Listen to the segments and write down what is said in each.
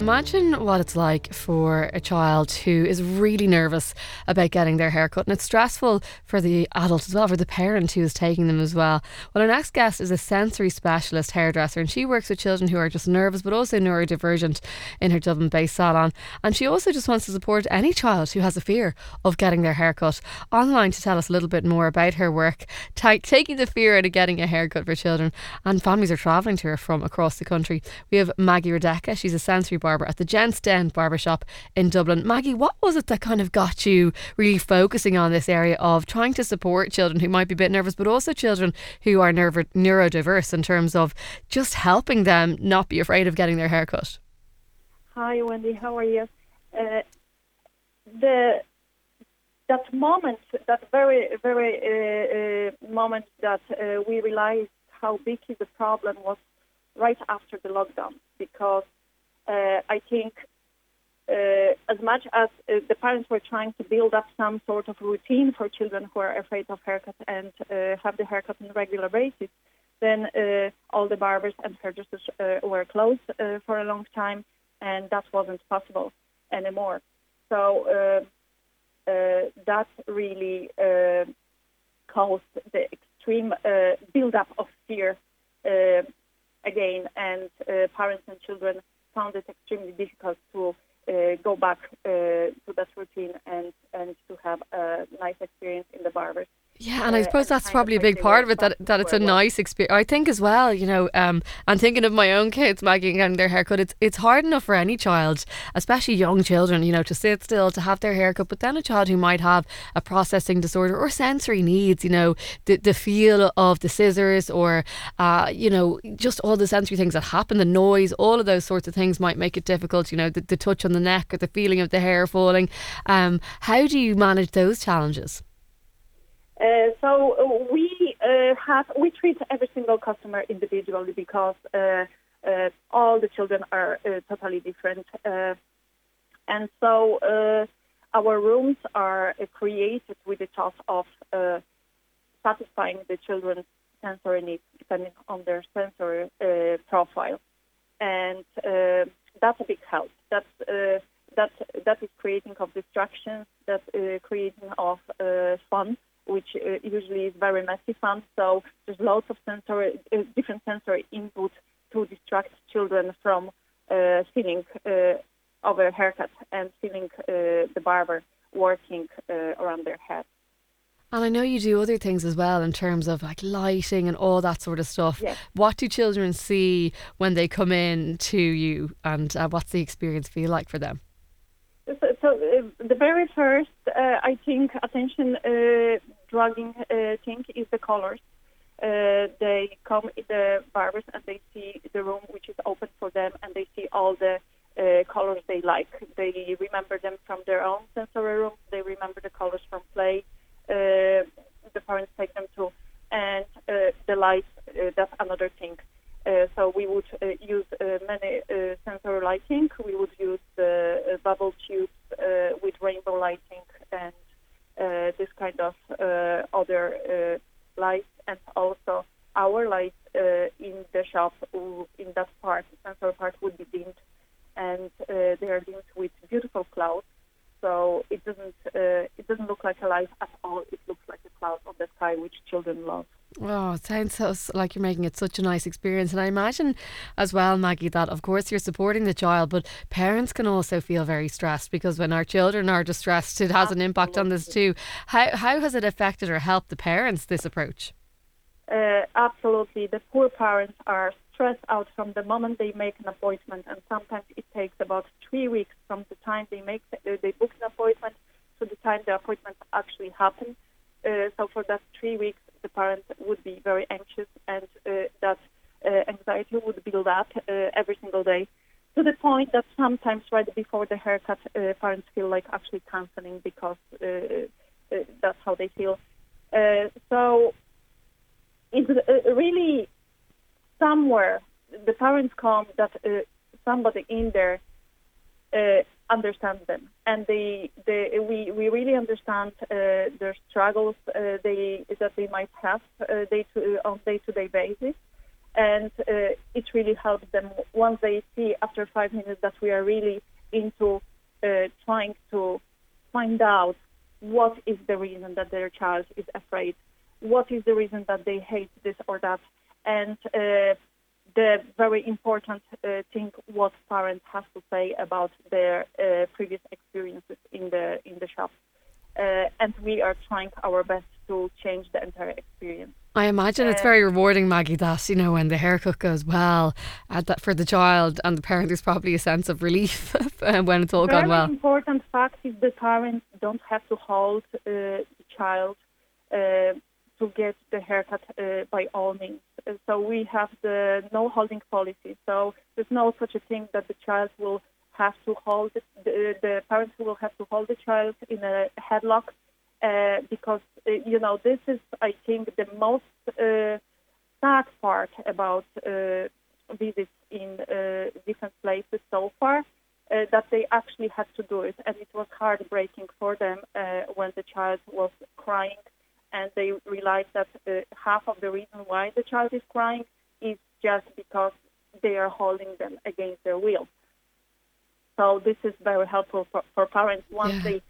Imagine what it's like for a child who is really nervous about getting their haircut, and it's stressful for the adult as well, for the parent who is taking them as well. Well, our next guest is a sensory specialist hairdresser, and she works with children who are just nervous but also neurodivergent in her Dublin based salon. And she also just wants to support any child who has a fear of getting their haircut. Online to tell us a little bit more about her work, t- taking the fear out of getting a haircut for children, and families are travelling to her from across the country. We have Maggie Radecka, she's a sensory barber at the Gents Den Barbershop in Dublin. Maggie, what was it that kind of got you really focusing on this area of trying to support children who might be a bit nervous, but also children who are neuro- neurodiverse in terms of just helping them not be afraid of getting their hair cut? Hi, Wendy. How are you? Uh, the that moment, that very very uh, uh, moment that uh, we realized how big the problem was right after the lockdown because I think uh, as much as uh, the parents were trying to build up some sort of routine for children who are afraid of haircut and uh, have the haircut on a regular basis, then uh, all the barbers and hairdressers uh, were closed uh, for a long time, and that wasn't possible anymore. So uh, uh, that really uh, caused the extreme uh, build-up of fear uh, again, and uh, parents and children found it extremely difficult to uh, go back uh, to that routine and, and to have a nice experience in the barbers. Yeah, and I suppose that's probably a big part of it that, that it's a responsible as well. nice experience. I think as well, you know, um, I'm thinking of my own kids, Maggie, getting their haircut. It's it's hard enough for any child, especially young children, you know, to sit still, to have their haircut. But then a child who might have a processing disorder or sensory needs, you know, the, the feel of the scissors or, uh, you know, just all the sensory things that happen, the noise, all of those sorts of things might make it difficult, you know, the, the touch on the neck or the feeling of the hair falling. Um, how do you manage those challenges? Uh, so uh, we uh, have we treat every single customer individually because uh, uh, all the children are totally different, and so our rooms are created with the thought of satisfying the children's sensory needs depending on their sensory profile, and that's a big help. That's that that is creating of distractions, that creating of fun which uh, usually is very messy fun. So there's lots of sensory, uh, different sensory input to distract children from uh, feeling uh, of a haircut and feeling uh, the barber working uh, around their head. And I know you do other things as well in terms of like lighting and all that sort of stuff. Yes. What do children see when they come in to you, and uh, what's the experience feel like for them? So, so uh, the very first, uh, I think, attention uh, drugging uh, thing is the colors. Uh, they come in the barbers and they see the room which is open for them, and they see all the uh, colors they like. They remember them from their own sensory room. They remember the colors from play. The parents take them to, and the lights. That's another thing. Uh, so we would uh, use uh, many sensory lighting. We would use the bubble tubes uh, with rainbow lighting and uh, this kind of uh, other uh, lights, and also our lights uh, in the shop in that part, central part, would be dimmed, and they are dimmed with beautiful clouds. So it doesn't it doesn't look like a light at all. It looks like a cloud on the sky, which children love. Oh, it sounds so like you're making it such a nice experience. And I imagine as well, Maggie, that of course you're supporting the child, but parents can also feel very stressed because when our children are distressed, it has an impact on this too. How, how has it affected or helped the parents, this approach? Uh, absolutely. The poor parents are stressed out from the moment they make an appointment, and sometimes it takes about three weeks from the time they make the, uh, they book an appointment to the time the appointment actually happens. Uh, so for that three weeks, the parents would be very anxious, and uh, that uh, anxiety would build up uh, every single day. To the point that sometimes, right before the haircut, parents feel like actually canceling because that's how they feel. So it's really somewhere the parents come that somebody in there uh, understands them, and they, they we, we really understand uh, their struggles uh, they that they might have uh, day to, on day to day basis, and uh, it really helps them once they see after five minutes that we are really into uh, trying to find out what is the reason that their child is afraid what is the reason that they hate this or that, and uh, the very important uh, thing what parents have to say about their uh, previous experiences in the in the shop, uh, and we are trying our best to change the entire experience. I imagine it's Uh, very rewarding, Maggie, that, you know, when the haircut goes well at that for the child and the parent, there's probably a sense of relief uh, when it's all very gone well. important fact is the parents don't have to hold uh, the child to get the haircut uh, by all means. So we have the no holding policy. So there's no such a thing that the child will have to hold the, the parents will have to hold the child in a headlock uh, because uh, you know this is I think the most uh, sad part about uh, visits in uh, different places so far uh, that they actually had to do it, and it was heartbreaking for them uh, when the child was crying, and they realize that uh, half of the reason why the child is crying is just because they are holding them against their will. So this is very helpful for, for parents once Yeah. they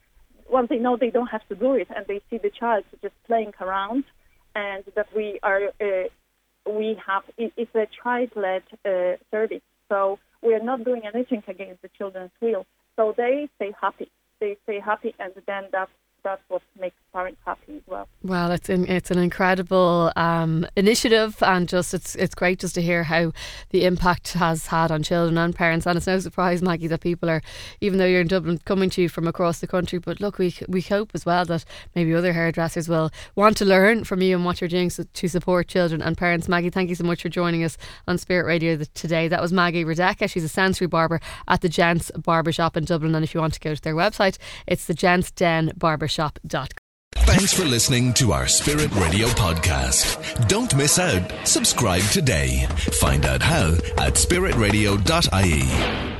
once they know they don't have to do it and they see the child just playing around, and that we are uh, we have it's a child-led uh, service. So we are not doing anything against the children's will. So they stay happy. They stay happy, and then that's that's what makes parents happy as well. Well, it's an, it's an incredible um, initiative, and just it's it's great just to hear how the impact has had on children and parents. And it's no surprise, Maggie, that people are, even though you're in Dublin, coming to you from across the country. But look, we we hope as well that maybe other hairdressers will want to learn from you and what you're doing so, to support children and parents. Maggie, thank you so much for joining us on Spirit Radio today. That was Maggie Radecka. She's a sensory barber at the Gents Barber Shop in Dublin. And if you want to go to their website, it's the gentsdenbarbershop.com. Thanks for listening to our Spirit Radio podcast. Don't miss out. Subscribe today. Find out how at spiritradio.ie.